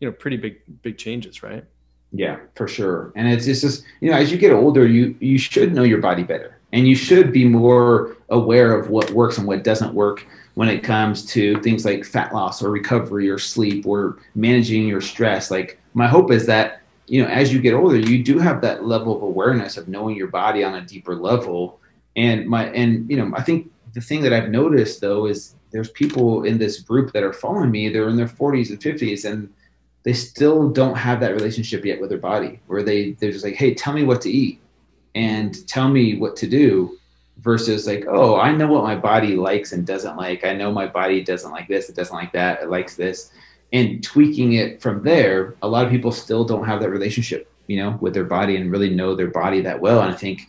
S1: you know pretty big big changes right
S3: yeah for sure and it's, it's just you know as you get older you you should know your body better and you should be more aware of what works and what doesn't work when it comes to things like fat loss or recovery or sleep or managing your stress like my hope is that you know, as you get older, you do have that level of awareness of knowing your body on a deeper level. And my, and, you know, I think the thing that I've noticed though is there's people in this group that are following me, they're in their 40s and 50s, and they still don't have that relationship yet with their body where they, they're just like, hey, tell me what to eat and tell me what to do versus like, oh, I know what my body likes and doesn't like. I know my body doesn't like this, it doesn't like that, it likes this and tweaking it from there a lot of people still don't have that relationship you know with their body and really know their body that well. And i think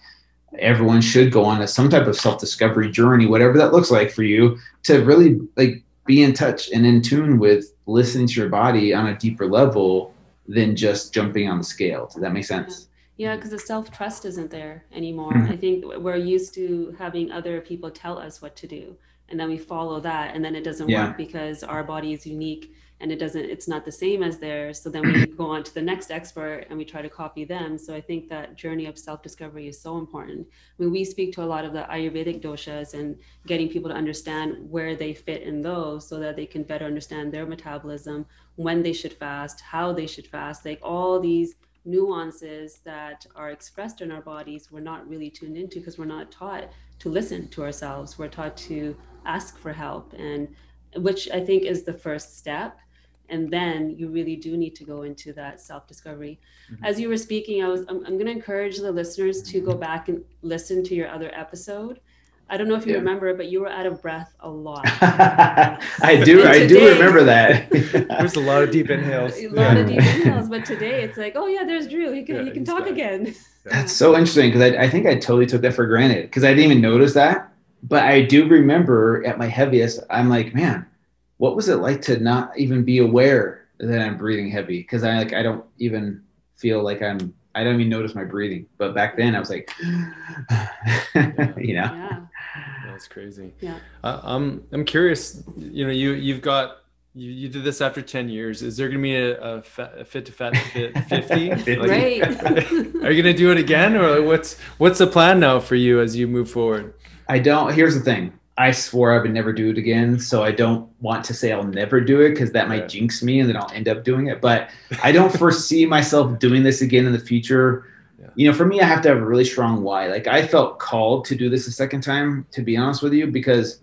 S3: everyone should go on a, some type of self-discovery journey whatever that looks like for you to really like be in touch and in tune with listening to your body on a deeper level than just jumping on the scale. Does that make sense?
S2: Yeah because the self-trust isn't there anymore. Mm-hmm. i think we're used to having other people tell us what to do and then we follow that and then it doesn't yeah. work because our body is unique and it doesn't it's not the same as theirs. So then we go on to the next expert and we try to copy them. So i think that journey of self-discovery is so important. I mean, we speak to a lot of the ayurvedic doshas and getting people to understand where they fit in those so that they can better understand their metabolism when they should fast how they should fast like all these nuances that are expressed in our bodies we're not really tuned into because we're not taught to listen to ourselves. We're taught to ask for help and which i think is the first step and then you really do need to go into that self discovery mm-hmm. as you were speaking i was i'm, I'm going to encourage the listeners to go back and listen to your other episode. I don't know if you yeah. remember but you were out of breath a lot.
S3: I do i do remember that.
S1: There's a lot of deep inhales.
S2: A lot of deep inhales but today it's like oh yeah there's drew. He can yeah, he can talk again.
S3: That's so interesting because I, I think i totally took that for granted because i didn't even notice that. But i do remember at my heaviest i'm like man what was it like to not even be aware that I'm breathing heavy because I like I don't even feel like I'm I don't even notice my breathing. But back then I was like, you know.
S2: Yeah.
S1: That's crazy.
S2: Yeah.
S1: Uh, I'm I'm curious. You know, you you've got you, you did this after 10 years. Is there going to be a, a, fat, a fit to fat fit 50? like,
S2: Right.
S1: are you going to do it again or what's what's the plan now for you as you move forward?
S3: I don't. Here's the thing. I swore I would never do it again, so I don't want to say I'll never do it because that might
S1: Yeah.
S3: jinx me and then I'll end up doing it. But I don't foresee myself doing this again in the future.
S1: Yeah.
S3: You know, for me, I have to have a really strong why. Like I felt called to do this a second time, to be honest with you, because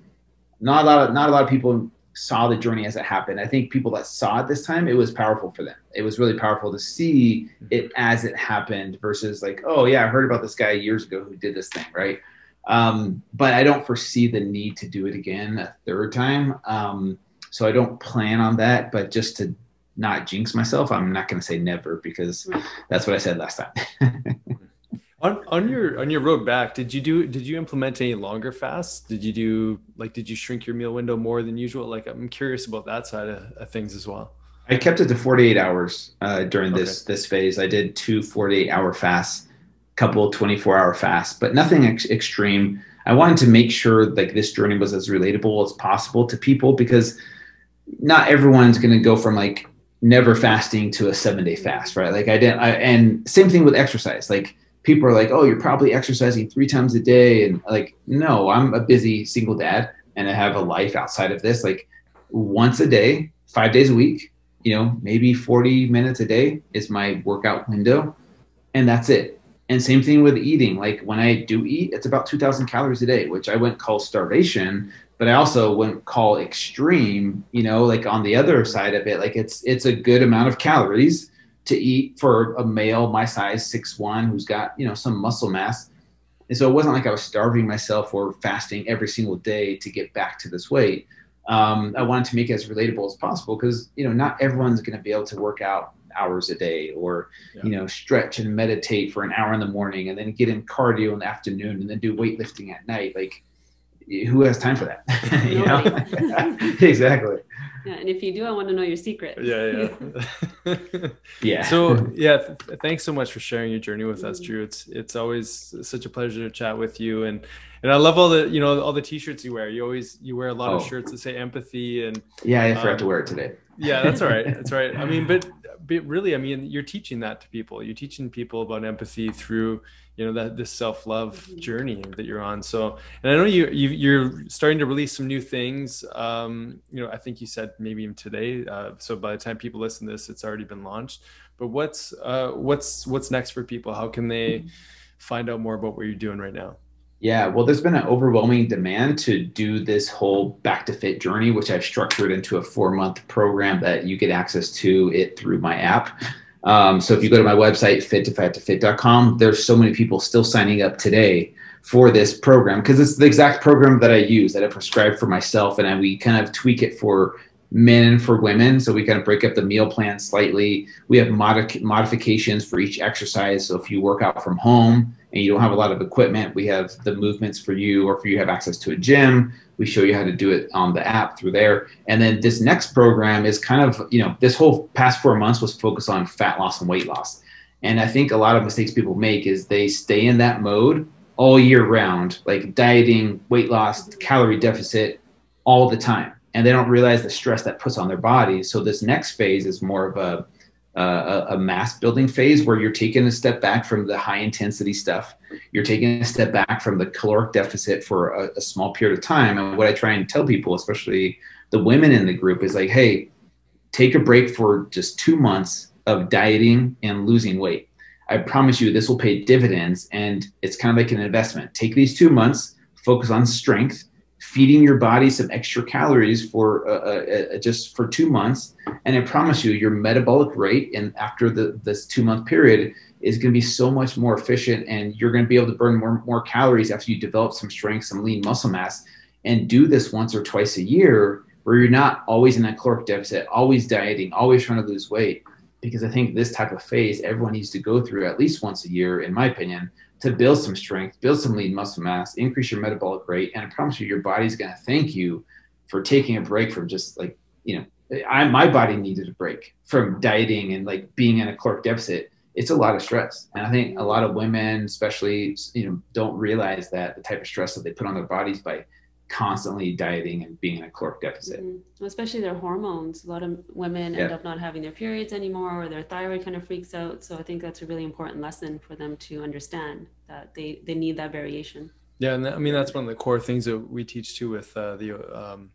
S3: not a lot of not a lot of people saw the journey as it happened. I think people that saw it this time, it was powerful for them. It was really powerful to see mm-hmm. it as it happened versus like, oh yeah, I heard about this guy years ago who did this thing, right? Um, but I don't foresee the need to do it again a third time. Um, so I don't plan on that. But just to not jinx myself, I'm not going to say never because that's what I said last time.
S1: On, on your on your road back, did you do did you implement any longer fasts? Did you do like did you shrink your meal window more than usual? Like I'm curious about that side of, of things as well.
S3: I kept it to 48 hours uh, during this this phase. I did two 48 hour fasts, couple 24 hour fasts, but nothing ex- extreme. I wanted to make sure like this journey was as relatable as possible to people because not everyone's going to go from like never fasting to a seven day fast, right? Like I didn't, I, and same thing with exercise. Like people are like, oh, you're probably exercising three times a day, and like, no, I'm a busy single dad and I have a life outside of this. Like once a day, five days a week, you know, maybe 40 minutes a day is my workout window, and that's it. And same thing with eating. Like when I do eat, it's about 2,000 calories a day, which I wouldn't call starvation, but I also wouldn't call extreme. You know, like on the other side of it, like it's it's a good amount of calories to eat for a male my size, six one, who's got you know some muscle mass. And so it wasn't like I was starving myself or fasting every single day to get back to this weight. Um, I wanted to make it as relatable as possible because you know not everyone's going to be able to work out hours a day or
S1: Yeah.
S3: you know stretch and meditate for an hour in the morning and then get in cardio in the afternoon and then do weightlifting at night. Like who has time for that? you know? exactly.
S2: Yeah, and if you do, I want to know your secret.
S1: Yeah, yeah.
S3: Yeah.
S1: So yeah, th- thanks so much for sharing your journey with us,
S2: Mhm.
S1: Drew. It's it's always such a pleasure to chat with you, and and I love all the you know all the t-shirts you wear. You always you wear a lot of
S3: Oh.
S1: shirts that say empathy, and
S3: yeah, I forgot
S1: um,
S3: to wear it today.
S1: Yeah, that's all right. That's all right. I mean, but but really, I mean, you're teaching that to people. You're teaching people about empathy through you know that this self love
S2: Mhm.
S1: journey that you're on. So, and I know you, you you're starting to release some new things. Um, you know, I think you said maybe even today. Uh, so by the time people listen to this, it's already been launched. But what's uh, what's what's next for people? How can they find out more about what you're doing right now?
S3: Yeah, well, there's been an overwhelming demand to do this whole back to fit journey, which I've structured into a four month program that you get access to it through my app. Um, so if you go to my website, fit2fat2fit.com, there's so many people still signing up today for this program because it's the exact program that I use that I prescribe for myself, and I, we kind of tweak it for men and for women. So we kind of break up the meal plan slightly. We have modi- modifications for each exercise. So if you work out from home and you don't have a lot of equipment, we have the movements for you, or for you have access to a gym. We show you how to do it on the app through there. And then this next program is kind of, you know, this whole past four months was focused on fat loss and weight loss. And I think a lot of mistakes people make is they stay in that mode all year round, like dieting, weight loss, calorie deficit all the time. And they don't realize the stress that puts on their bodies. So this next phase is more of a, Uh, a, a mass building phase where you're taking a step back from the high intensity stuff. You're taking a step back from the caloric deficit for a, a small period of time. And what I try and tell people, especially the women in the group, is like, hey, take a break for just two months of dieting and losing weight. I promise you this will pay dividends and it's kind of like an investment. Take these two months, focus on strength, feeding your body some extra calories for uh, uh, uh, just for two months. And I promise you, your metabolic rate and after the, this two month period is going to be so much more efficient and you're going to be able to burn more, more calories after you develop some strength, some lean muscle mass and do this once or twice a year where you're not always in a caloric deficit, always dieting, always trying to lose weight. Because I think this type of phase everyone needs to go through at least once a year, in my opinion, to build some strength, build some lean muscle mass, increase your metabolic rate. And I promise you, your body's going to thank you for taking a break from just like, you know, I my body needed a break from dieting and like being in a caloric deficit. It's a lot of stress, and I think a lot of women, especially, you know, don't realize that the type of stress that they put on their bodies by constantly dieting and being in a caloric deficit.
S2: Mm-hmm. Especially their hormones. A lot of women yeah. end up not having their periods anymore or their thyroid kind of freaks out. So I think that's a really important lesson for them to understand that they, they need that variation.
S1: Yeah, and I mean that's one of the core things that we teach too with uh, the um,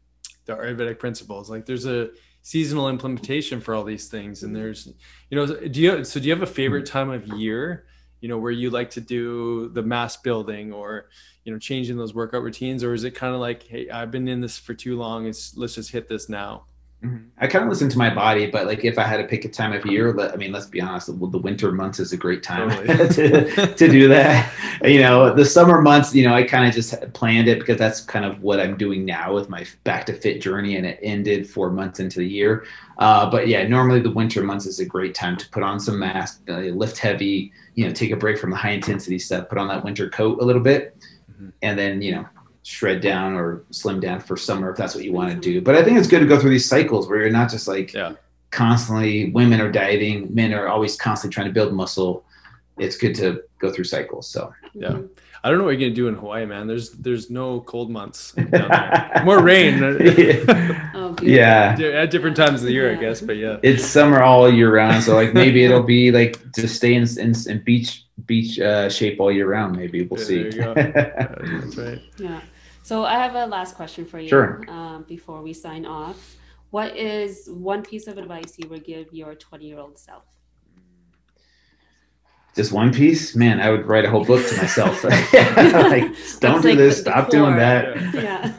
S1: the Ayurvedic principles. Like there's a seasonal implementation for all these things, and there's you know do you so do you have a favorite time of year? You know where you like to do the mass building or you know changing those workout routines, or is it kind of like hey I've been in this for too long, it's let's just hit this now.
S3: Mm-hmm. I kind of listen to my body, but like if I had to pick a time of year, I mean, let's be honest, the, the winter months is a great time totally. to, to do that. You know, the summer months, you know, I kind of just planned it because that's kind of what I'm doing now with my back to fit journey, and it ended four months into the year. Uh, but yeah, normally the winter months is a great time to put on some mass, uh, lift heavy, you know, take a break from the high intensity stuff, put on that winter coat a little bit. And then you know shred down or slim down for summer if that's what you want to do. But I think it's good to go through these cycles where you're not just like yeah. constantly women are dieting, men are always constantly trying to build muscle. It's good to go through cycles. So
S1: yeah. I don't know what you're gonna do in Hawaii, man. There's there's no cold months. More rain.
S3: yeah. Oh, yeah.
S1: At different times of the year, I guess. But yeah.
S3: It's summer all year round. So like maybe it'll be like to stay in, in, in beach beach uh, shape all year round. Maybe we'll yeah, see.
S2: That's right. Yeah. So I have a last question for you.
S3: Sure.
S2: Um, before we sign off, what is one piece of advice you would give your 20 year old self?
S3: Just one piece, man. I would write a whole book to myself. like, don't do like this. Stop the doing that. Yeah.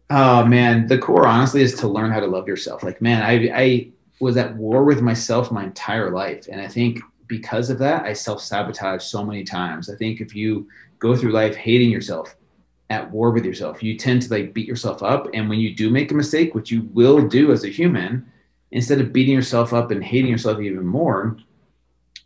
S3: oh man, the core honestly is to learn how to love yourself. Like, man, I I was at war with myself my entire life, and I think because of that, I self sabotage so many times. I think if you go through life hating yourself, at war with yourself. You tend to like beat yourself up. And when you do make a mistake, which you will do as a human, instead of beating yourself up and hating yourself even more,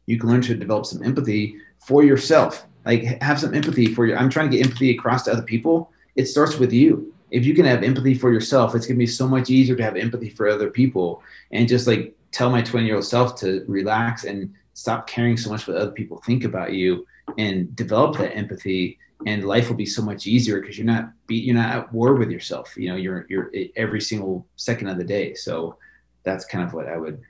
S3: you can learn to develop some empathy for yourself. Like have some empathy for you. I'm trying to get empathy across to other people. It starts with you. If you can have empathy for yourself, it's gonna be so much easier to have empathy for other people. And just like tell my 20 year old self to relax and stop caring so much what other people think about you and develop that empathy and life will be so much easier because you're not be, you're not at war with yourself you know you're you're every single second of the day so that's kind of what i would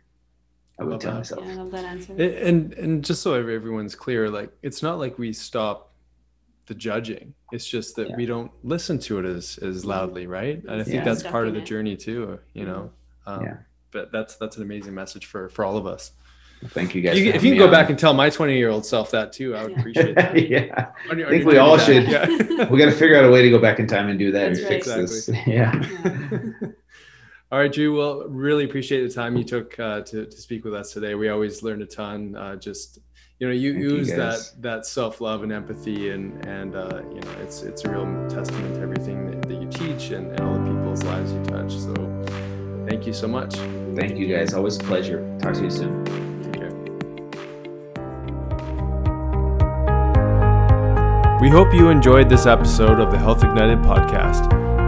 S3: i would tell that. myself
S2: yeah, I love that answer.
S1: and and just so everyone's clear like it's not like we stop the judging it's just that yeah. we don't listen to it as as loudly right and i think yeah. that's part of the journey too you know um, yeah. but that's that's an amazing message for for all of us
S3: Thank you guys.
S1: You, if you can go on. back and tell my 20 year old self that too, I would appreciate
S3: that. yeah. I think we all should. Yeah. we got to figure out a way to go back in time and do that That's and right. fix exactly. this. Yeah.
S1: Yeah. all right, Drew. Well, really appreciate the time you took uh, to, to speak with us today. We always learn a ton. Uh, just, you know, you Thank use you that, that self love and empathy and, and, uh, you know, it's, it's a real testament to everything that, that you teach and, and all the people's lives you touch. So thank you so much.
S3: Thank you guys. Always a pleasure. Talk to you soon.
S1: We hope you enjoyed this episode of the Health Ignited podcast.